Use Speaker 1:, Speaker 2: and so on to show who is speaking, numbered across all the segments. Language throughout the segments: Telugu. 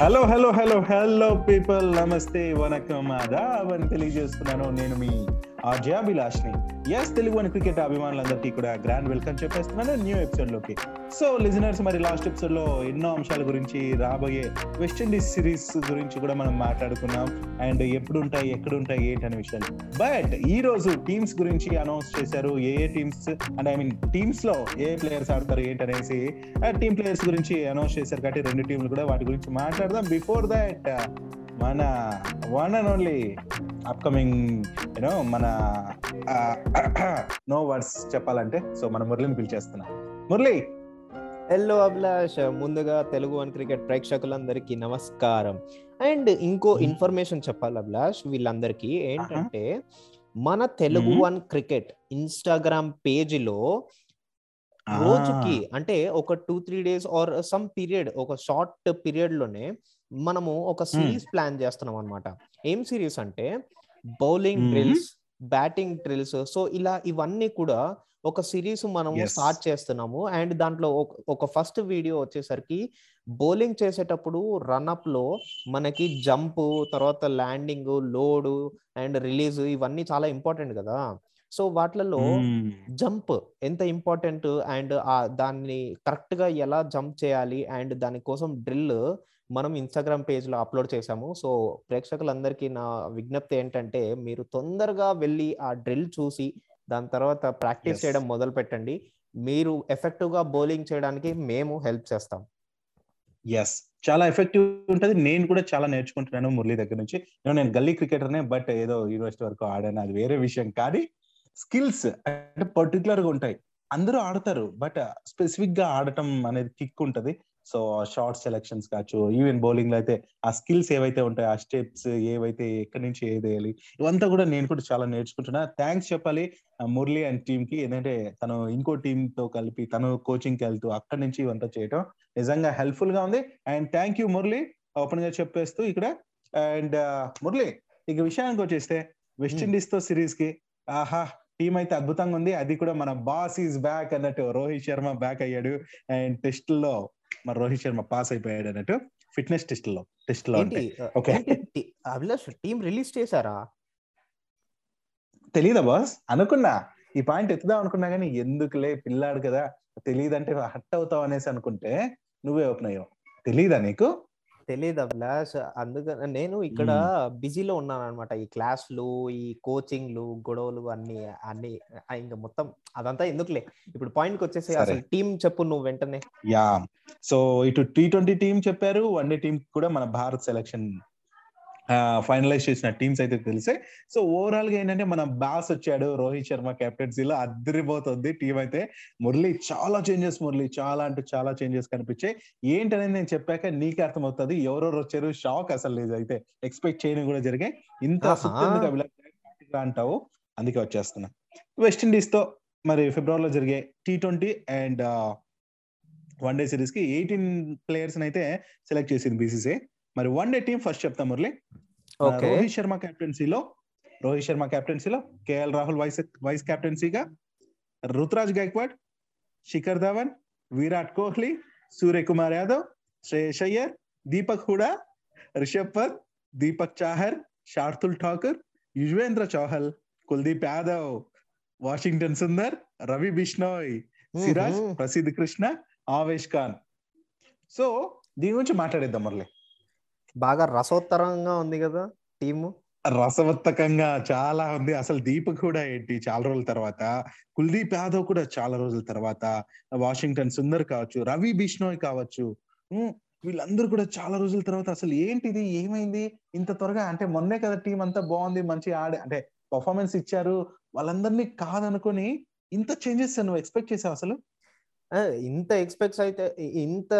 Speaker 1: Hello hello hello hello people. నమస్తే వనకం. ఆదాబ్ అని తెలియజేస్తున్నాను నేను మీ ఆర్జాభిలాష్ని ఎస్ తెలుగు అని క్రికెట్ అభిమానులందరికీ కూడా గ్రాండ్ వెల్కమ్ చెప్పేస్తున్నాను. న్యూ ఎపిసోడ్లోకి సో లిజనర్స్ మరి లాస్ట్ ఎపిసోడ్లో ఎన్నో అంశాల గురించి రాబోయే వెస్ట్ ఇండీస్ సిరీస్ గురించి కూడా మనం మాట్లాడుకున్నాం. అండ్ ఎప్పుడు ఉంటాయి ఎక్కడ ఉంటాయి ఏంటి అనే విషయాలు. బట్ ఈ రోజు టీమ్స్ గురించి అనౌన్స్ చేశారు. ఏ ఏ టీమ్స్ అండ్ ఐ మీన్ టీమ్స్లో ఏ ప్లేయర్స్ ఆడతారు ఏంటి అనేసి టీమ్ ప్లేయర్స్ గురించి అనౌన్స్ చేశారు. కాబట్టి రెండు టీంలు కూడా వాటి గురించి మాట్లాడదాం. బిఫోర్ దట్ మన one and only upcoming you know no words చెప్పాలంటే. సో మన మురళిని పిలిచేస్తున్నాం. మురళి
Speaker 2: హలో అభిలాష్ ముందుగా తెలుగు వన్ క్రికెట్ ప్రేక్షకులందరికీ నమస్కారం. అండ్ ఇంకో. ఇన్ఫర్మేషన్ చెప్పాలి అభిలాష్ వీళ్ళందరికీ ఏంటంటే మన తెలుగు. వన్ క్రికెట్ ఇన్స్టాగ్రామ్ పేజీలో రోజుకి అంటే ఒక two three days or some period ఒక షార్ట్ పీరియడ్లోనే మనము ఒక సిరీస్ ప్లాన్ చేస్తున్నాం అనమాట ఏం సిరీస్ అంటే bowling. Drills batting drills so ఇలా ఇవన్నీ కూడా ఒక సిరీస్ మనము. స్టార్ట్ చేస్తున్నాము. అండ్ దాంట్లో ఒక- ఒక ఫస్ట్ వీడియో వచ్చేసరికి బౌలింగ్ చేసేటప్పుడు రన్అప్లో మనకి జంప్ తర్వాత ల్యాండింగ్ లోడ్ అండ్ రిలీజ్ ఇవన్నీ చాలా ఇంపార్టెంట్ కదా. సో వాటిలలో జంప్ ఎంత ఇంపార్టెంట్ అండ్ ఆ దాన్ని కరెక్ట్గా ఎలా జంప్ చేయాలి అండ్ దానికోసం డ్రిల్ మనం ఇన్స్టాగ్రామ్ పేజ్లో అప్లోడ్ చేసాము సో ప్రేక్షకులందరికీ నా విజ్ఞప్తి ఏంటంటే మీరు తొందరగా వెళ్ళి ఆ డ్రిల్ చూసి దాని తర్వాత ప్రాక్టీస్. చేయడం మొదలు పెట్టండి. మీరు ఎఫెక్టివ్గా బౌలింగ్ చేయడానికి మేము హెల్ప్ చేస్తాం.
Speaker 1: ఎస్ చాలా ఎఫెక్టివ్ ఉంటది. నేను కూడా చాలా నేర్చుకుంటున్నాను మురళి దగ్గర నుంచి. నేను నేను గల్లీ క్రికెటర్నే బట్ ఏదో యూనివర్సిటీ వరకు ఆడాను. అది వేరే విషయం. కానీ స్కిల్స్ అంటే పర్టికులర్గా ఉంటాయి. అందరూ ఆడతారు. బట్ స్పెసిఫిక్గా ఆడటం అనేది కిక్ ఉంటది. సో షార్ట్ సెలెక్షన్స్ కావచ్చు ఈవెన్ బౌలింగ్లో అయితే ఆ స్కిల్స్ ఏవైతే ఉంటాయి ఆ స్టెప్స్ ఏవైతే ఎక్కడి నుంచి ఏది వేయాలి ఇవంతా కూడా నేను కూడా చాలా నేర్చుకుంటున్నా. థ్యాంక్స్ చెప్పాలి మురళి అండ్ టీమ్కి. ఏంటంటే తను ఇంకో టీమ్తో కలిపి తను కోచింగ్కి వెళ్తూ అక్కడి నుంచి ఇవంతా చేయటం నిజంగా హెల్ప్ఫుల్గా ఉంది. అండ్ థ్యాంక్ యూ మురళి ఓపెన్గా చెప్పేస్తూ ఇక్కడ. అండ్ మురళి ఇక విషయానికి వచ్చేస్తే వెస్టిండీస్తో సిరీస్కి ఆహా టీం అయితే అద్భుతంగా ఉంది. అది కూడా మన బాస్ ఈజ్ బ్యాక్ అన్నట్టు రోహిత్ శర్మ బ్యాక్ అయ్యాడు. అండ్ టెస్ట్లో మన రోహిత్ శర్మ పాస్ అయిపోయాడు అన్నట్టు ఫిట్నెస్ టెస్ట్లో
Speaker 2: టెస్ట్లో టి- అభిలాష్ టీం రిలీజ్ చేశారా?
Speaker 1: తెలీదా బాస్? అనుకున్నా. ఈ పాయింట్ ఎత్తుదాం అనుకున్నా కానీ ఎందుకులే పిల్లాడు కదా తెలియదంటే హట్ అవుతావు అనేసి అనుకుంటే నువ్వే ఓపెన్ అయ్యావు. తెలీదా నీకు?
Speaker 2: తెలియదు అభిలాష్ అందుకని నేను ఇక్కడ బిజీలో ఉన్నాను అనమాట ఈ క్లాస్లు ఈ కోచింగ్లు గొడవలు అన్ని అన్ని ఇంకా మొత్తం అదంతా ఎందుకులే. ఇప్పుడు పాయింట్కి వచ్చేసి. అసలు టీం చెప్పు నువ్వు వెంటనే.
Speaker 1: యా సో ఇటు టీ ట్వంటీ టీం చెప్పారు. వన్ డే టీం కూడా మన భారత్ సెలక్షన్ ఫైనలైజ్ చేసిన టీమ్స్ అయితే తెలిసాయి సో ఓవరాల్గా ఏంటంటే మన బాస్ వచ్చాడు రోహిత్ శర్మ కెప్టెన్సీలో అద్దరిపోతుంది టీం అయితే. మురళి చాలా చేంజెస్ మురళి చాలా అంటే చాలా చేంజెస్ కనిపించాయి. ఏంటనేది నేను చెప్పాక నీకే అర్థమవుతుంది. ఎవరెవరు వచ్చారు? షాక్ అసలు లేదు అయితే. ఎక్స్పెక్ట్ చేయని కూడా జరిగాయి. ఇంత అంటావు. అందుకే వచ్చేస్తున్నా. వెస్టిండీస్తో మరి ఫిబ్రవరిలో జరిగే T twenty and one day సిరీస్కి eighteen players అయితే సెలెక్ట్ చేసింది బీసీసీ మరి వన్ డే టీం ఫస్ట్ చెప్తాం మురళి. మన
Speaker 2: ఓకే
Speaker 1: రోహిత్ శర్మ కెప్టెన్సీలో రోహిత్ శర్మ కెప్టెన్సీలో కేఎల్ రాహుల్ వైస్ వైస్ కెప్టెన్సీగా Ruturaj Gaikwad Shikhar Dhawan Virat Kohli Suryakumar Yadav Shreyas Iyer Deepak Hooda Rishabh Pant Deepak Chahar Shardul Thakur Yuzvendra Chahal Kuldeep Yadav Washington Sundar Ravi Bishnoi Siraj
Speaker 2: hmm.
Speaker 1: Prasidh Krishna Avesh Khan. So దీని గురించి మాట్లాడేద్దాం మురళి.
Speaker 2: బాగా రసోత్తరంగా ఉంది కదా టీము?
Speaker 1: రసవత్తకంగా చాలా ఉంది. అసలు దీపక్ కూడా ఏంటి? చాలా రోజుల తర్వాత. కుల్దీప్ యాదవ్ కూడా చాలా రోజుల తర్వాత. వాషింగ్టన్ సుందర్ కావచ్చు రవి బిష్నోయ్ కావచ్చు. వీళ్ళందరూ కూడా చాలా రోజుల తర్వాత అసలు ఏంటిది? ఏమైంది? ఇంత త్వరగా అంటే మొన్నే కదా టీం అంతా బాగుంది మంచి ఆడే అంటే పర్ఫార్మెన్స్ ఇచ్చారు. వాళ్ళందరినీ కాదనుకొని ఇంత చేంజెస్ నువ్వు ఎక్స్పెక్ట్ చేసావు అసలు?
Speaker 2: ఇంత ఎక్స్పెక్ట్స్ అయితే ఇంత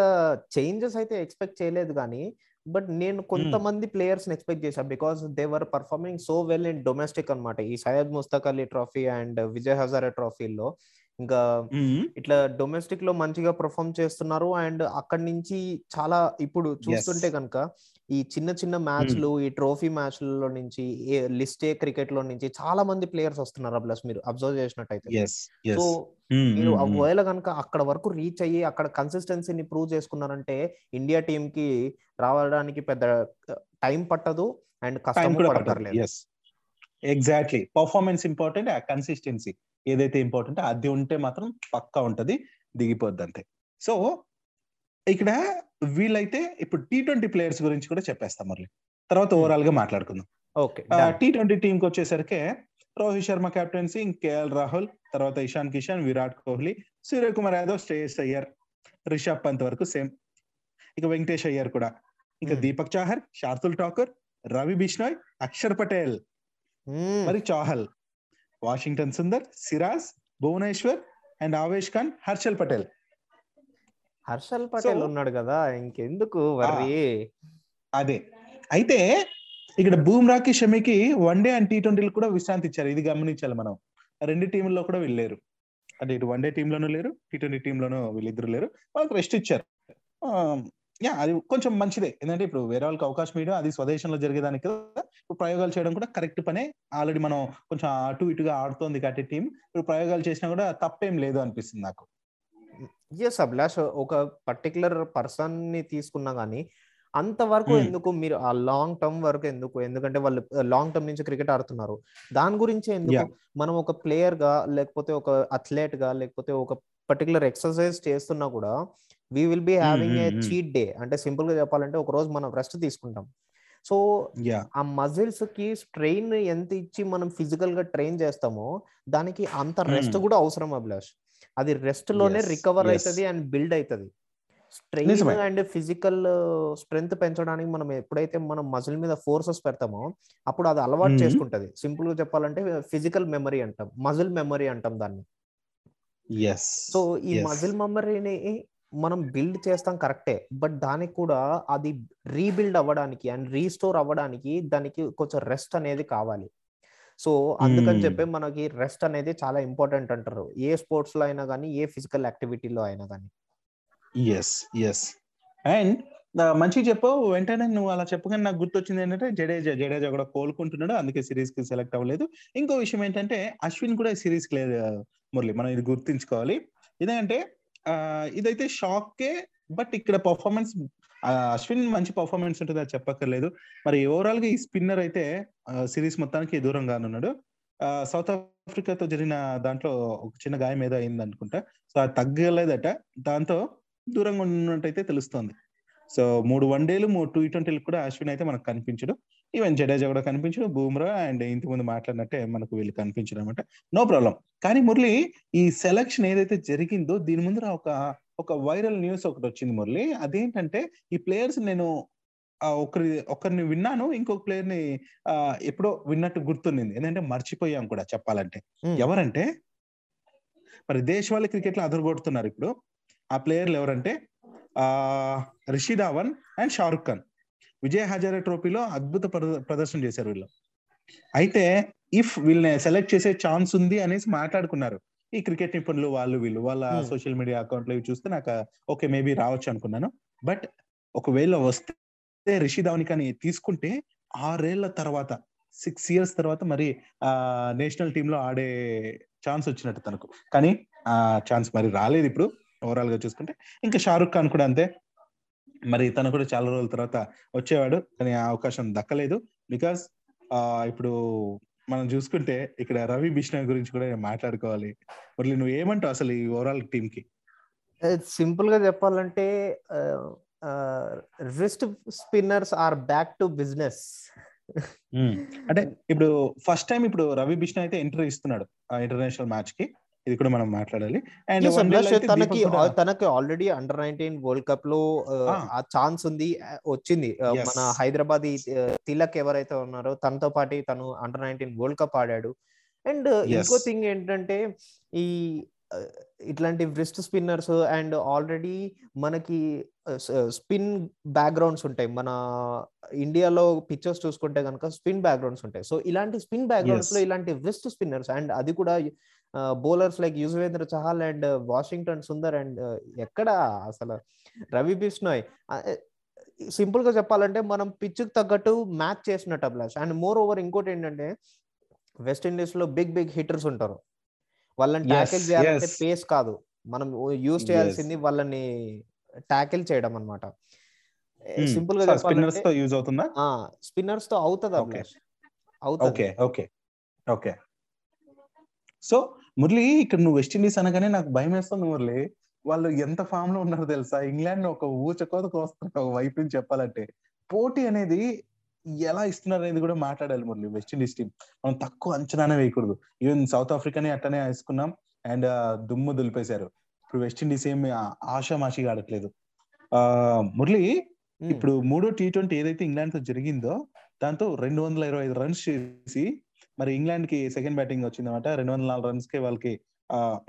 Speaker 2: చేంజెస్ అయితే ఎక్స్పెక్ట్ చేయలేదు కానీ బట్ నేను కొంతమంది ప్లేయర్స్ ఎక్స్పెక్ట్ చేశాను because they were performing so well in domestic అన్నమాట. ఈ సయ్యద్ ముస్తక్ అలీ ట్రోఫీ అండ్ విజయ్ హజారే ట్రోఫీలో ఇంకా ఇట్లా డొమెస్టిక్లో మంచిగా పర్ఫామ్ చేస్తున్నారు అండ్ అక్కడి నుంచి చాలా ఇప్పుడు చూస్తుంటే కనుక ఈ చిన్న చిన్న మ్యాచ్లు ఈ ట్రోఫీ మ్యాచ్లలో నుంచి లిస్టే క్రికెట్లో నుంచి చాలా మంది ప్లేయర్స్ వస్తున్నారు ప్లస్ మీరు అబ్జర్వ్ చేసినట్టయితే. సో మీరు ఒకవేళ కనుక అక్కడ వరకు రీచ్ అయ్యి అక్కడ కన్సిస్టెన్సీని ప్రూవ్ చేసుకున్నారంటే ఇండియా టీమ్కి రావడానికి పెద్ద టైం పట్టదు అండ్ కష్టం పడతారు
Speaker 1: ఎగ్జాక్ట్లీ పర్ఫార్మెన్స్ ఇంపార్టెంట్ కన్సిస్టెన్సీ ఏదైతే ఇంపార్టెంట్ అది ఉంటే మాత్రం పక్కా ఉంటది దిగిపోద్ది అంతే. సో ఇక్కడ వీళ్ళైతే ఇప్పుడు టీ ట్వంటీ ప్లేయర్స్ గురించి కూడా చెప్పేస్తాం మళ్ళీ. తర్వాత ఓవరాల్గా మాట్లాడుకుందాం.
Speaker 2: ఓకే
Speaker 1: టీ ట్వంటీ టీమ్కి వచ్చేసరికి రోహిత్ శర్మ కెప్టెన్సీ కేఎల్ రాహుల్ తర్వాత ఇషాన్ కిషాన్ విరాట్ కోహ్లీ సూర్యకుమార్ యాదవ్ శ్రేయస్ అయ్యర్ రిషబ్ పంత్ వరకు సేమ్ ఇక వెంకటేష్ అయ్యర్ కూడా. ఇంకా దీపక్ చాహర్ శార్దుల్ ఠాకూర్ రవి బిష్నాయ్ అక్షర్ పటేల్. మరి చాహల్ వాషింగ్టన్ సుందర్ సిరాజ్ భువనేశ్వర్ అండ్ ఆవేష్ ఖాన్ హర్షల్ పటేల్.
Speaker 2: హర్షల్ పటేల్ ఉన్నాడు కదా ఇంకెందుకు
Speaker 1: అదే. అయితే ఇక్కడ బూమ్రాకి షమికి వన్ డే అండ్ టీ ట్వంటీలు కూడా విశ్రాంతి ఇచ్చారు. ఇది గమనించాలి మనం. రెండు టీంల్లో కూడా వీళ్ళేరు అంటే ఇటు వన్ డే టీంలోనూ లేరు టీ ట్వంటీ టీంలోనూ వీళ్ళిద్దరు లేరు. వాళ్ళకి రెస్ట్ ఇచ్చారు. యా అది కొంచెం మంచిదే. ఎందుకంటే ఇప్పుడు వేరే వాళ్ళకి అవకాశం ఇవ్వడం అది స్వదేశంలో జరిగేదానికి ఇప్పుడు ప్రయోగాలు చేయడం కూడా కరెక్ట్ పనే. ఆల్రెడీ మనం కొంచెం అటు ఇటుగా ఆడుతోంది కాబట్టి టీం ఇప్పుడు ప్రయోగాలు చేసినా కూడా తప్పేం లేదు అనిపిస్తుంది నాకు.
Speaker 2: ఎస్ అభిలాష్ ఒక పర్టికులర్ పర్సన్ని తీసుకున్నా కానీ అంతవరకు ఎందుకు మీరు ఆ లాంగ్ టర్మ్ వరకు ఎందుకు? ఎందుకంటే వాళ్ళు లాంగ్ టర్మ్ నుంచి క్రికెట్ ఆడుతున్నారు. దాని గురించి ఎందుకు మనం ఒక ప్లేయర్గా లేకపోతే ఒక అథ్లెట్గా లేకపోతే ఒక పర్టికులర్ ఎక్సర్సైజ్ చేస్తున్నా కూడా we will be having a cheat day అంటే సింపుల్గా చెప్పాలంటే ఒక రోజు మనం రెస్ట్ తీసుకుంటాం. సో ఆ మజిల్స్కి స్ట్రెయిన్ ఎంత ఇచ్చి మనం ఫిజికల్గా ట్రైన్ చేస్తామో దానికి అంత రెస్ట్ కూడా అవసరం అభిలాష్. అది రెస్ట్లోనే రికవర్ అవుతుంది అండ్ బిల్డ్ అవుతుంది స్ట్రెయిన్ అండ్ ఫిజికల్ స్ట్రెంగ్త్ పెంచడానికి మనం ఎప్పుడైతే మనం మజిల్ మీద ఫోర్సెస్ పెడతామో అప్పుడు అది అలవాటు చేసుకుంటది. సింపుల్గా చెప్పాలంటే ఫిజికల్ మెమరీ అంటాం. మజిల్ మెమరీ అంటాం దాన్ని. సో ఈ మజిల్ మెమరీని మనం బిల్డ్ చేస్తాం కరెక్టే. బట్ దానికి కూడా అది రీబిల్డ్ అవ్వడానికి అండ్ రీస్టోర్ అవ్వడానికి దానికి కొంచెం రెస్ట్ అనేది కావాలి. సో అందుకని చెప్పి మనకి రెస్ట్ అనేది చాలా ఇంపార్టెంట్ అంటారు. ఏ స్పోర్ట్స్లో అయినా కానీ ఏ ఫిజికల్ యాక్టివిటీలో అయినా కానీ
Speaker 1: ఎస్ ఎస్ అండ్ మంచిగా చెప్పావు. వెంటనే నువ్వు అలా చెప్పగానే నాకు గుర్తొచ్చింది ఏంటంటే జడేజా జడేజా కూడా కోలుకుంటున్నాడు. అందుకే సిరీస్కి సెలెక్ట్ అవ్వలేదు. ఇంకో విషయం ఏంటంటే అశ్విన్ కూడా సిరీస్కి లేదు మురళి. మనం ఇది గుర్తించుకోవాలి. ఇదేంటే ఇదైతే షాకే బట్ ఇక్కడ పర్ఫార్మెన్స్ అశ్విన్ మంచి పర్ఫార్మెన్స్ ఉంటుంది అది చెప్పక్కర్లేదు. మరి ఓవరాల్గా ఈ స్పిన్నర్ అయితే సిరీస్ మొత్తానికి దూరంగా ఉన్నాడు. సౌత్ ఆఫ్రికాతో జరిగిన దాంట్లో ఒక చిన్న గాయం ఏదో అయింది అనుకుంటా సో అది తగ్గలేదట. దాంతో దూరంగా ఉన్నట్టయితే తెలుస్తోంది. సో మూడు వన్ డేలు మూడు టూ ట్వంటీలు కూడా అశ్విన్ అయితే మనకు కనిపించడు. ఈవెన్ జడేజా కూడా కనిపించడు బూమ్రా అండ్ ఇంటి ముందు మాట్లాడినట్టే మనకు వీళ్ళు కనిపించడం అనమాట నో ప్రాబ్లం. కానీ మురళి ఈ సెలక్షన్ ఏదైతే జరిగిందో దీని ముందర ఒక ఒక వైరల్ న్యూస్ ఒకటి వచ్చింది మురళి. అదేంటంటే ఈ ప్లేయర్స్ నేను ఒకరి ఒకరిని విన్నాను ఇంకొక ప్లేయర్ని ఎప్పుడో విన్నట్టు గుర్తుంది ఎందుకంటే మర్చిపోయాం కూడా చెప్పాలంటే. ఎవరంటే మరి దేశవాళీ క్రికెట్లో అదరగొడుతున్నారు ఇప్పుడు. ఆ ప్లేయర్లు ఎవరంటే ఆ రిషి ధావన్ అండ్ షారుఖ్ ఖాన్. విజయ్ హజారే ట్రోఫీలో అద్భుత ప్రదర్శన చేశారు వీళ్ళు. అయితే ఇఫ్ వీళ్ళని సెలెక్ట్ చేసే ఛాన్స్ ఉంది అనేసి మాట్లాడుకున్నారు. ఈ క్రికెట్ నిపుణులు వాళ్ళు వీళ్ళు వాళ్ళ సోషల్ మీడియా అకౌంట్లో చూస్తే నాకు ఓకే మేబీ రావచ్చు అనుకున్నాను. బట్ ఒకవేళ వస్తే రిషి ధావన్ కానీ తీసుకుంటే ఆరేళ్ళ తర్వాత సిక్స్ ఇయర్స్ తర్వాత మరి ఆ నేషనల్ టీమ్లో ఆడే ఛాన్స్ వచ్చినట్టు తనకు. కానీ ఆ ఛాన్స్ మరి రాలేదు ఇప్పుడు. ఓవరాల్గా చూసుకుంటే. ఇంకా షారుఖ్ ఖాన్ కూడా అంతే. మరి తను కూడా చాలా రోజుల తర్వాత వచ్చేవాడు. కానీ ఆ అవకాశం దక్కలేదు. బికాస్ ఆ ఇప్పుడు మనం చూసుకుంటే ఇక్కడ రవి బిష్ణోయ్ గురించి కూడా మాట్లాడుకోవాలి. మరి నువ్వు ఏమంటావు అసలు ఈ ఓవరాల్
Speaker 2: టీమ్కి సింపుల్గా చెప్పాలంటే wrist spinners are back to business
Speaker 1: అంటే ఇప్పుడు ఫస్ట్ టైం ఇప్పుడు రవి బిష్ణు అయితే ఎంట్రీ ఇస్తున్నాడు ఇంటర్నేషనల్ మ్యాచ్కి. ఇది కూడా మనం మాట్లాడాలి.
Speaker 2: అండ్ తనకి తనకి ఆల్రెడీ అండర్ నైన్టీన్ వరల్డ్ కప్లో ఆ ఛాన్స్ ఉంది వచ్చింది. మన హైదరాబాద్ తిలక్ ఎవరైతే ఉన్నారో తనతో పాటు తను అండర్ నైన్టీన్ వరల్డ్ కప్ ఆడాడు. అండ్ ఇంకో థింగ్ ఏంటంటే ఈ ఇట్లాంటి వ్రిస్ట్ స్పిన్నర్స్ అండ్ ఆల్రెడీ మనకి స్పిన్ బ్యాక్గ్రౌండ్స్ ఉంటాయి. మన ఇండియాలో పిక్చర్స్ చూసుకుంటే కనుక స్పిన్ బ్యాక్గ్రౌండ్స్ ఉంటాయి. సో ఇలాంటి స్పిన్ బ్యాక్గ్రౌండ్స్లో ఇలాంటి వ్రిస్ట్ స్పిన్నర్స్ అండ్ అది కూడా bowlers like Yuzvendra Chahal and Washington Sundar and ఎక్కడ అసలు? రవి బిష్నాయ్ సింపుల్గా చెప్పాలంటే మనం పిచ్చుకు తగ్గట్టు మ్యాచ్ చేసినట్టు అభిలాష్ అండ్ మోర్ ఓవర్ ఇంకోటి ఏంటంటే వెస్ట్ ఇండీస్లో బిగ్ బిగ్ హిట్టర్స్ ఉంటారు. వాళ్ళని ట్యాకిల్ చేయాలంటే. పేస్ కాదు. మనం యూజ్ చేయాల్సింది వాళ్ళని ట్యాకిల్ చేయడం అనమాట సింపుల్గా
Speaker 1: స్పిన్నర్స్తో యూజ్ అవుతుందా?
Speaker 2: స్పిన్నర్స్తో అవుతుంది
Speaker 1: okay okay okay so Murali ఇక్కడ నువ్వు వెస్టిండీస్ అనగానే నాకు భయం వేస్తుంది మురళి. వాళ్ళు ఎంత ఫామ్లో ఉన్నారో తెలుసా? ఇంగ్లాండ్ ఒక ఊచకోతకు వస్తున్నారు ఒక వైపు నుంచి చెప్పాలంటే పోటీ అనేది ఎలా ఇస్తున్నారు అనేది కూడా మాట్లాడాలి మురళి వెస్టిండీస్ టీం మనం తక్కువ అంచనానే వేయకూడదు. ఈవెన్ సౌత్ ఆఫ్రికాని అట్టనే వేసుకున్నాం అండ్ దుమ్ము దులిపేశారు. ఇప్పుడు వెస్టిండీస్ ఏమి ఆషామాషిగా ఆడట్లేదు. ఆ మురళి. ఇప్పుడు మూడో టీ ట్వంటీ ఏదైతే ఇంగ్లాండ్తో జరిగిందో దాంతో రెండు వందల ఇరవై ఐదు రన్స్ చేసి మరి ఇంగ్లాండ్కి సెకండ్ బ్యాటింగ్ వచ్చిందన్నమాట. రెండు వందల నాలుగు రన్స్కి వాళ్ళకి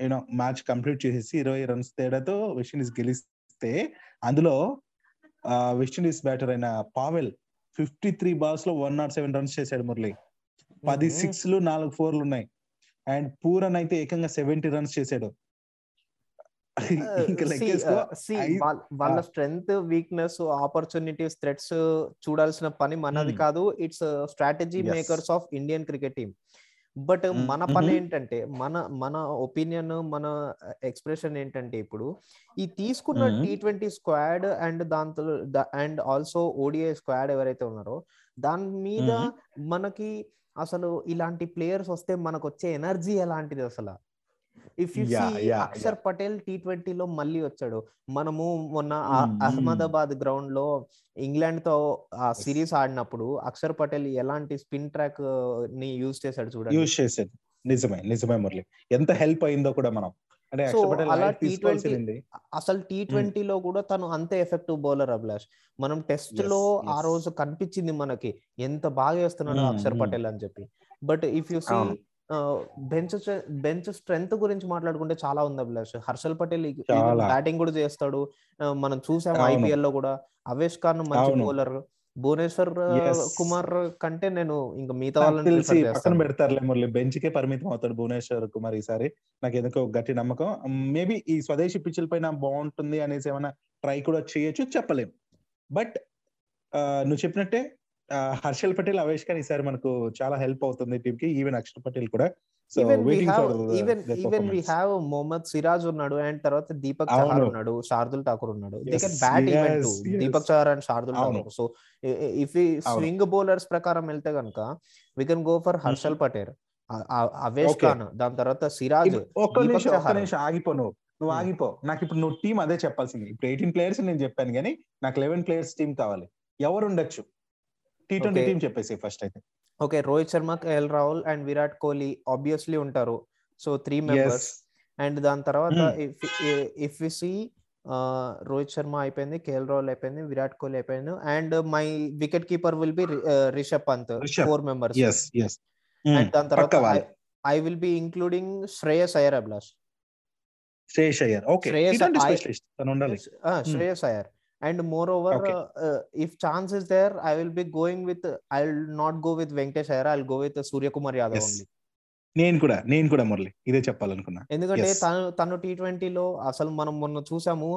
Speaker 1: యూనో మ్యాచ్ కంప్లీట్ చేసేసి ఇరవై రన్స్ తేడాతో వెస్టిండీస్ గెలిస్తే అందులో వెస్టిండీస్ బ్యాటర్ అయిన పావెల్ ఫిఫ్టీ త్రీ బాల్స్లో వన్ నాట్ సెవెన్ రన్స్ చేశాడు మురళి. పది
Speaker 2: Mhm.
Speaker 1: సిక్స్లు నాలుగు ఫోర్లు ఉన్నాయి. అండ్ పూరన్ అయితే ఏకంగా సెవెంటీ రన్స్ చేశాడు ఇంకా లెక్కేసుకో
Speaker 2: See,
Speaker 1: ఐ-
Speaker 2: వాళ్ళ-. స్ట్రెంగ్త్ వీక్నెస్ ఆపర్చునిటీస్ థ్రెట్స్ చూడాల్సిన పని మనది. కాదు it's strategy. Makers of Indian cricket team but. మన పని. ఏంటంటే మన మన ఒపీనియన్ మన ఎక్స్ప్రెషన్ ఏంటంటే ఇప్పుడు ఈ తీసుకున్న. టీ ట్వంటీ స్క్వాడ్ అండ్ దాంతో అండ్ ఆల్సో ఓడిఐ స్క్వాడ్ ఎవరైతే ఉన్నారో దాని మీద. మనకి అసలు ఇలాంటి ప్లేయర్స్ వస్తే మనకు వచ్చే ఎనర్జీ ఎలాంటిది అసలు if you see Akshar Patel T ట్వంటీలో మళ్ళీ వచ్చాడు. మనము మొన్న ఆ
Speaker 1: Mm, mm.
Speaker 2: అహ్మదాబాద్ గ్రౌండ్లో ఇంగ్లాండ్తో ఆ. సిరీస్ ఆడినప్పుడు అక్షర్ పటేల్ ఎలాంటి స్పిన్ ట్రాక్ని యూజ్ చేశాడు చూడండి.
Speaker 1: యూజ్ చేసేది నిజమే నిజమే మురళి. ఎంత హెల్ప్ అయిందో కూడా మనం.
Speaker 2: అలా అసలు టీ ట్వంటీలో కూడా తను అంతే ఎఫెక్టివ్ బౌలర్ అభిలాష్. మనం టెస్ట్లో ఆ. రోజు కనిపించింది మనకి. ఎంత బాగా వేస్తున్నాడు అక్షర్. పటేల్ అని చెప్పి. But if you see. Bench bench strength గురించి మాట్లాడుకుంటే చాలా ఉంది అభిలాష్. హర్షల్ పటేల్. బ్యాటింగ్ కూడా చేస్తాడు. మనం చూసాం. ఐపీఎల్లో కూడా. అవేష్ ఖాన్ మంచి. బౌలర్ భువనేశ్వర్. కుమార్ కంటే నేను ఇంకా మిగతా వాళ్ళని
Speaker 1: పక్కన పెడతారులే మురళి. బెంచ్ కే పరిమితం అవుతాడు భువనేశ్వర్ కుమార్ ఈసారి. నాకు ఎందుకో గట్టి నమ్మకం. మేబీ ఈ స్వదేశీ పిచ్చుల పైన బాగుంటుంది అనేసి ఏమైనా ట్రై కూడా చేయొచ్చు చెప్పలేం. బట్ నువ్వు చెప్పినట్టే హర్షల్ పటేల్ అవేష్ ఖాన్ ఈసారి మనకు చాలా హెల్ప్ అవుతుంది టీమ్కి ఈవెన్ అక్షర్ పటేల్ కూడా so
Speaker 2: even we
Speaker 1: waiting
Speaker 2: have
Speaker 1: for
Speaker 2: even even we have Mohammed Siraj ఉన్నాడు అండ్ తర్వాత దీపక్ చహార్. ఉన్నాడు శార్దుల్ ఠాకూర్ ఉన్నాడు they
Speaker 1: Yes,
Speaker 2: can bat even to
Speaker 1: yes, yes.
Speaker 2: Deepak Chahar and Shardul. Thakur so if. Swing bowlers ప్రకారం వెళ్తే కనుక we can go for Harshal Patel Avesh. Khan దాని తర్వాత సిరాజ్
Speaker 1: ఒక్క
Speaker 2: దీపక్
Speaker 1: నిమిషం ఒక్క
Speaker 2: చహార్.
Speaker 1: నిమిషం ఆగిపో నువ్వు నువ్వు
Speaker 2: Hmm.
Speaker 1: ఆగిపో నాకు ఇప్పుడు నువ్వు టీం అదే చెప్పాల్సింది ఇప్పుడు ఎయిటీన్ ప్లేయర్స్ నేను చెప్పాను కానీ నాకు లెవెన్ ప్లేయర్స్ టీం కావాలి ఎవరు ఉండొచ్చు టీ ట్వంటీ. టీం చెప్పేసి ఫస్ట్ అయితే.
Speaker 2: Okay Rohit Sharma KL Rahul and Virat Kohli obviously ఉంటారు. సో త్రీ మెంబర్స్ అండ్ దాని తర్వాత if we see Rohit Sharma అయిపోయింది కేఎల్ రాహుల్ అయిపోయింది విరాట్ కోహ్లీ అయిపోయింది. And my wicket keeper will be Rishabh Pant. Four members and దాని తర్వాత I will be including Shreyas Iyer Abhilash
Speaker 1: Shresh Iyer okay
Speaker 2: Shreyas Shreyas Iyer and moreover. If chance is there I will be going with I will not go with Venkatesh Iyer I go with Suryakumar Yadav. Only
Speaker 1: నేను కూడా నేను కూడా మురళి ఇదే చెప్పాలనుకున్నా
Speaker 2: ఎందుకంటే. తను తను టీ ట్వంటీలో అసలు మనం మొన్న చూసాము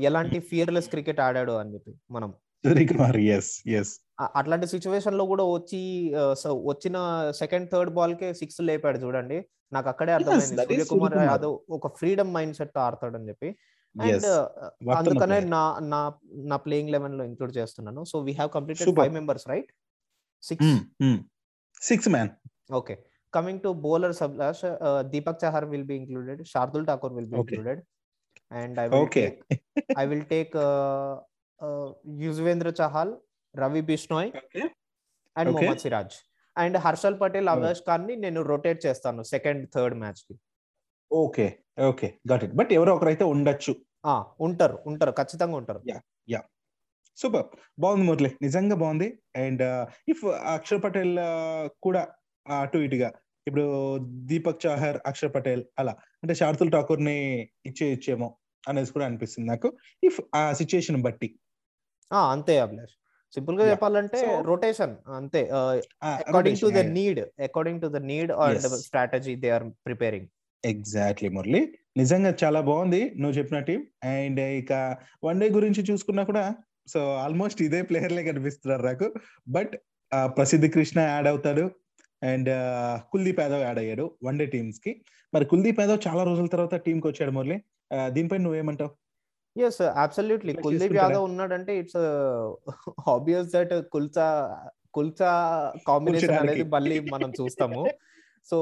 Speaker 2: ఎలాంటి ఫియర్లెస్ క్రికెట్ ఆడాడు అని చెప్పి మనం
Speaker 1: సూర్యకుమార్ ఎస్ ఎస్
Speaker 2: అ- అట్లాంటి సిచ్యువేషన్లో కూడా వచ్చి వచ్చిన సెకండ్ థర్డ్ బాల్ కే సిక్స్ లేపాడు చూడండి నాకు అక్కడే అర్థమైంది సూర్యకుమార్. యాదవ్ ఒక ఫ్రీడమ్ మైండ్ సెట్ ఆడతాడని చెప్పి అండ్
Speaker 1: వర్త్
Speaker 2: అందుకనే నా నా నా ప్లేయింగ్ లెవెన్లో ఇంక్లూడ్ చేస్తున్నాను. So we have completed. Five members right six
Speaker 1: six man
Speaker 2: okay coming to bowlers Abhilash Deepak Chahar will be included Shardul Thakur will be. Included and I will uh, uh, Yuzvendra Chahal, Ravi Bishnoi,
Speaker 1: okay
Speaker 2: and
Speaker 1: Okay.
Speaker 2: Mohammad Siraj. And Harshal Patel. Avesh ఖాన్ని నేను రొటేట్ చేస్తాను సెకండ్ థర్డ్ మ్యాచ్కి.
Speaker 1: Okay okay got it but ఎవరో ఒకరైతే ఉండొచ్చు.
Speaker 2: ఆ, ఉంటారు ఉంటారు ఖచ్చితంగా ఉంటారు.
Speaker 1: సూపర్ బాగుంది మురళి. నిజంగా బాగుంది. అండ్ ఇఫ్ అక్షర్ పటేల్ కూడా అటు ఇటుగా ఇప్పుడు దీపక్ చాహర్ అక్షర్ పటేల్ అలా అంటే శార్దుల్ ఠాకూర్ని ఇచ్చే ఇచ్చేమో అనేసి కూడా అనిపిస్తుంది నాకు. ఇఫ్ ఆ సిచ్యుయేషన్ బట్టి.
Speaker 2: అంతే అభిలాష్.
Speaker 1: సింపుల్గా.
Speaker 2: చెప్పాలంటే రొటేషన్ అంతే. According to the. Need according to the need and. Strategy they are preparing
Speaker 1: exactly Murali. నిజంగా చాలా బాగుంది నువ్వు చెప్పిన టీం. అండ్ ఇక వన్ డే గురించి చూసుకున్నా కూడా సో ఆల్మోస్ట్ ఇదే ప్లేయర్లే కనిపిస్తున్నారు నాకు. బట్ ప్రసిద్ధి కృష్ణ యాడ్ అవుతాడు. అండ్ కుల్దీప్ యాదవ్ యాడ్ అయ్యాడు వన్ డే టీమ్స్కి మరి కుల్దీప్ యాదవ్ చాలా రోజుల తర్వాత టీమ్కి వచ్చాడు మురళి. దీనిపై నువ్వేమంటావు?
Speaker 2: Yes absolutely Kuldeep? యాదవ్ ఉన్నాడంటే it's obvious that Kulcha Kulcha combination. అనేది మళ్ళీ మనం చూస్తాము. So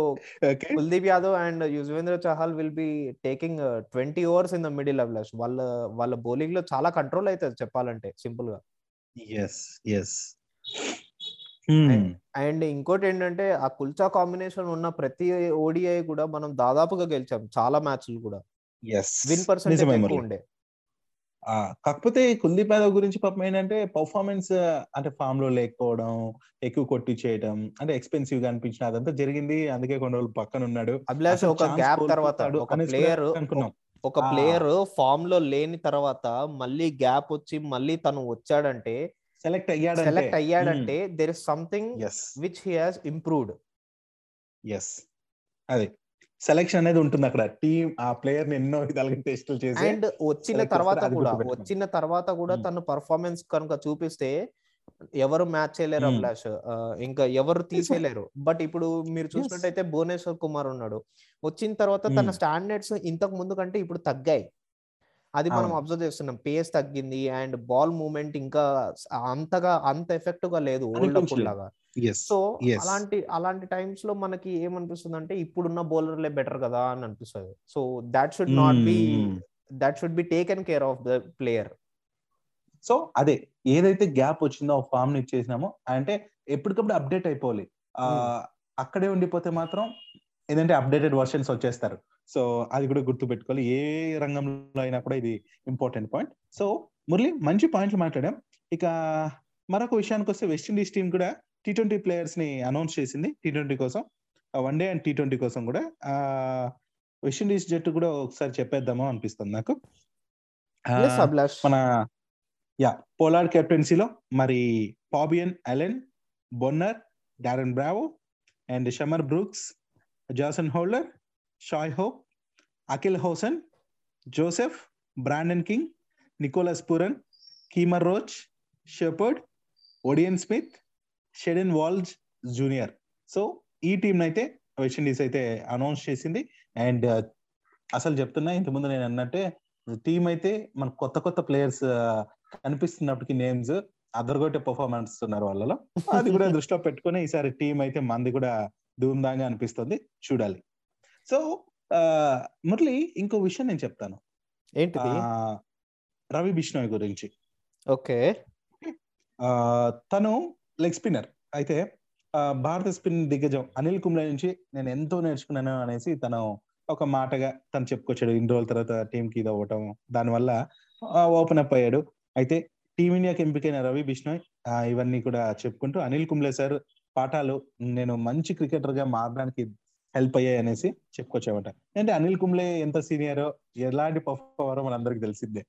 Speaker 2: Kuldeep Yadav and Yuzvendra Chahal will be taking twenty overs in the middle Abhilash వాళ్ళ వాళ్ళ బౌలింగ్లో చాలా కంట్రోల్ అవుతుంది చెప్పాలంటే సింపుల్గా.
Speaker 1: ఎస్ ఎస్
Speaker 2: అండ్ ఇంకోటి ఏంటంటే ఆ కుల్చా కాంబినేషన్ ఉన్న ప్రతి ఓడిఐ కూడా మనం దాదాపుగా గెలిచాం చాలా మ్యాచ్లు కూడా. విన్ పర్సెంటేజ్ ఎక్కువ ఉండే.
Speaker 1: కాకపోతే కుల్దీప్ యాదవ్ గురించి పాపం ఏంటంటే పర్ఫార్మెన్స్ అంటే ఫామ్లో లేకపోవడం ఎక్కువ కొట్టి చేయడం అంటే ఎక్స్పెన్సివ్గా అనిపించిన అదంతా జరిగింది. అందుకే కొన్ని రోజులు పక్కన ఉన్నాడు.
Speaker 2: అభిలాష్ ఒక గ్యాప్ తర్వాత ఒక ప్లేయర్
Speaker 1: అనుకున్నాం.
Speaker 2: ఒక. ప్లేయర్ ఫామ్లో లేని తర్వాత మళ్ళీ గ్యాప్ వచ్చి మళ్ళీ తను వచ్చాడంటే
Speaker 1: సెలెక్ట్ అయ్యాడంటే.
Speaker 2: Select అయ్యాడంటే there is something which he has improved
Speaker 1: as అది. సెలెక్షన్ అనేది ఉంటుంది అక్కడ టీం ఆ ప్లేయర్ని ఎన్నో విధాలుగా టెస్టులు చేసి
Speaker 2: అండ్ వచ్చిన తర్వాత కూడా. వచ్చిన తర్వాత కూడా. తన పర్ఫార్మెన్స్ కనుక చూపిస్తే ఎవరు మ్యాచ్ చేయలేరు. అభిలాష్ ఇంకా ఎవరు తీసేయలేరు బట్ ఇప్పుడు మీరు. చూసినట్టయితే భువనేశ్వర్ కుమార్ ఉన్నాడు వచ్చిన తర్వాత తన. స్టాండర్డ్స్ ఇంతకు ముందు కంటే ఇప్పుడు తగ్గాయి అది మనం. అబ్జర్వ్ చేస్తున్నాం పేస్ తగ్గింది అండ్ బాల్ మూవ్మెంట్ ఇంకా అంతగా అంత ఎఫెక్టివ్గా లేదు ఓల్డ్. లాగా సో. అలాంటి అలాంటి టైమ్స్లో మనకి ఏమనిపిస్తుంది అంటే ఇప్పుడున్న బౌలర్లే బెటర్ కదా అని అనిపిస్తుంది. So that should not be that should be taken care of the player
Speaker 1: so అదే ఏదైతే గ్యాప్ వచ్చిందో ఆ ఫామ్ని ఇచ్చేసినామో అంటే ఎప్పటికప్పుడు అప్డేట్ అయిపోవాలి.
Speaker 2: Hmm.
Speaker 1: అక్కడే ఉండిపోతే మాత్రం ఏదంటే అప్డేటెడ్ వర్షన్స్ వచ్చేస్తారు. సో అది కూడా గుర్తు పెట్టుకోవాలి ఏ రంగంలో అయినా కూడా ఇది ఇంపార్టెంట్ పాయింట్ సో మురళి మంచి పాయింట్లు మాట్లాడాం. ఇక మరొక విషయానికి వస్తే వెస్టిండీస్ టీం కూడా టీ ట్వంటీ ప్లేయర్స్ని అనౌన్స్ చేసింది టీ ట్వంటీ కోసం. One day and T twenty కోసం కూడా. ఆ వెస్టిండీస్ జట్టు కూడా ఒకసారి చెప్పేద్దామో అనిపిస్తుంది నాకు. మన యా పోలార్డ్ కెప్టెన్సీలో మరి Fabian Allen Bonner Darren Bravo and Shamarh Brooks Jason Holder Shai Hope Akeal Hosein Joseph Brandon King Nicholas Pooran Kemar Roach Shepherd Odean Smith Hayden Walsh junior. So ఈ టీం అయితే వెస్టిండీస్ అయితే అనౌన్స్ చేసింది. అండ్ అసలు చెప్తున్నా ఇంతకుముందు నేను అన్నట్టే టీం అయితే మన కొత్త కొత్త ప్లేయర్స్ కనిపిస్తున్నప్పటికీ నేమ్స్ అదరగొట్టే పర్ఫార్మెన్స్ ఉన్నారు వాళ్ళలో. అది కూడా దృష్టిలో పెట్టుకుని ఈసారి టీం అయితే మంది కూడా ధూమ్ధాంగా అనిపిస్తుంది. చూడాలి. సో మురళి ఇంకో విషయం నేను చెప్తాను.
Speaker 2: ఏంటిది?
Speaker 1: ఆ, రవి బిష్ణోయ్ గురించి.
Speaker 2: ఓకే.
Speaker 1: తను లెగ్ స్పిన్నర్. అయితే భారత స్పిన్ దిగ్గజం అనిల్ కుంబ్లే నుంచి నేను ఎంతో నేర్చుకున్నాను అనేసి తను ఒక మాటగా తను చెప్పుకొచ్చాడు. ఇన్ని రోజుల తర్వాత టీం కి ఇది అవ్వటం. దానివల్ల ఓపెన్ అప్ అయ్యాడు. అయితే టీమిండియాకి ఎంపికైన రవి బిష్ణోయ్ ఇవన్నీ కూడా చెప్పుకుంటూ అనిల్ కుంబ్లే సార్ పాఠాలు నేను మంచి క్రికెటర్గా మారడానికి హెల్ప్ అయ్యాయి అనేసి చెప్పుకొచ్చామట అంటే అనిల్ కుంబ్లే ఎంత సీనియరో ఎలాంటి పర్ఫార్మరో మనందరికి తెలిసిందే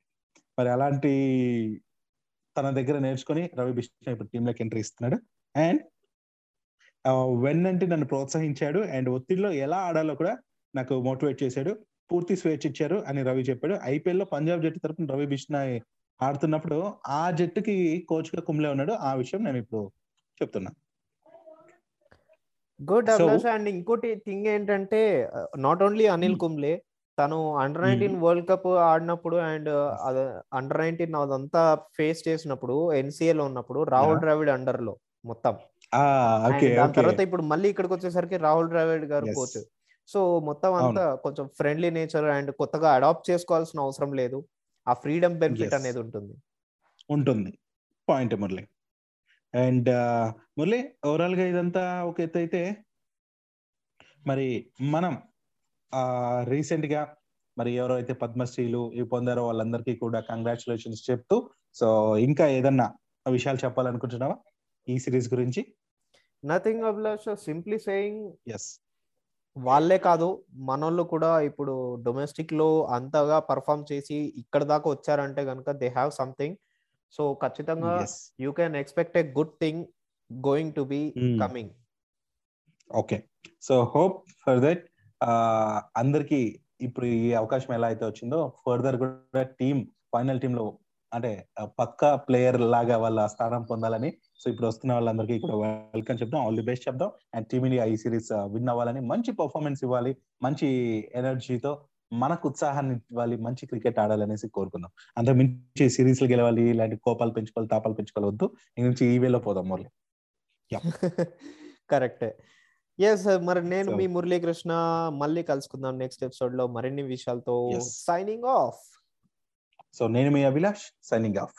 Speaker 1: మరి అలాంటి తన దగ్గర నేర్చుకొని రవి బిష్ణోయ్ ఇప్పుడు టీంలోకి ఎంట్రీ ఇస్తున్నాడు. అండ్ వెన్ అంటే నన్ను ప్రోత్సహించాడు. అండ్ ఒత్తిడిలో ఎలా ఆడాలో కూడా నాకు మోటివేట్ చేశాడు. పూర్తి స్వేచ్ఛ ఇచ్చారు అని రవి చెప్పాడు. ఐపీఎల్లో పంజాబ్ జట్టు తరపున రవి బిష్నాయ్ ఆడుతున్నప్పుడు ఆ జట్టుకి కోచ్గా కుమ్లే ఉన్నాడు. ఆ విషయం నేను ఇప్పుడు చెప్తున్నా.
Speaker 2: గుడ్ అండ్ ఇంకోటి థింగ్ ఏంటంటే నాట్ ఓన్లీ అనిల్
Speaker 1: Hmm.
Speaker 2: తను అండర్ నైన్టీన్ వరల్డ్ కప్ ఆడినప్పుడు అండ్ అండర్ నైన్టీన్ అదంతా ఫేస్ చేసినప్పుడు NCA లో ఉన్నప్పుడు రాహుల్. ద్రావిడ్ అండర్లో మొత్తం. దాని తర్వాత ఇప్పుడు మళ్ళీ ఇక్కడికి వచ్చేసరికి రాహుల్ ద్రావిడ్ గారు. కోచ్ సో మొత్తం అంతా కొంచెం ఫ్రెండ్లీ నేచర్ అండ్ కొత్తగా అడాప్ట్ చేసుకోవాల్సిన అవసరం లేదు. ఆ ఫ్రీడమ్ బెనిఫిట్. అనేది ఉంటుంది.
Speaker 1: ఉంటుంది. పాయింట్ మురళి. అండ్ మురళి ఓవరాల్గా ఇదంతా ఒక ఎత్తు అయితే మరి మనం ఆ రీసెంట్గా మరి ఎవరైతే పద్మశ్రీలు ఇవి పొందారో వాళ్ళందరికీ కూడా కంగ్రాచులేషన్స్ చెప్తూ సో ఇంకా ఏదన్నా విషయాలు చెప్పాలనుకుంటున్నావా ఈ సిరీస్ గురించి?
Speaker 2: Nothing Abhilash simply saying
Speaker 1: as
Speaker 2: వాళ్ళే కాదు మనోళ్ళు కూడా ఇప్పుడు డొమెస్టిక్లో అంతగా పర్ఫామ్ చేసి ఇక్కడ దాకా వచ్చారంటే కనుక దే హ్యావ్ సంథింగ్ సో ఖచ్చితంగా you can expect a good thing going to be. Coming
Speaker 1: okay so hope for that అందరికి ఇప్పుడు ఈ అవకాశం ఎలా అయితే వచ్చిందో ఫర్దర్ కూడా టీమ్ ఫైనల్ టీమ్లో అంటే పక్క పక్కా ప్లేయర్ లాగా వాళ్ళ స్థానం పొందాలని. సో ఇప్పుడు వస్తున్న వాళ్ళందరికీ కూడా వెల్కమ్ చెప్దాం. ఆల్ ది బెస్ట్ చెప్దాం. అండ్ టీమిండియా ఈ సిరీస్ విన్ అవ్వాలని మంచి పర్ఫార్మెన్స్ ఇవ్వాలి. మంచి ఎనర్జీతో మనకు ఉత్సాహాన్ని ఇవ్వాలి. మంచి క్రికెట్ ఆడాలనేసి కోరుకుందాం. అంతకు మించి సిరీస్ గెలవాలి ఇలాంటి కోపాలు పెంచుకోవాలి తాపాలు పెంచుకోవాలి వద్దు. ఇంక నుంచి ఈ వేలో పోదాం మురళి
Speaker 2: కరెక్టే. ఎస్ మరి నేను మీ మురళీకృష్ణ మళ్ళీ కలుసుకుందాం నెక్స్ట్ ఎపిసోడ్లో మరిన్ని విషయాలతో. సైనింగ్ ఆఫ్
Speaker 1: సో నేను మీ అభిలాష్ సైనింగ్ ఆఫ్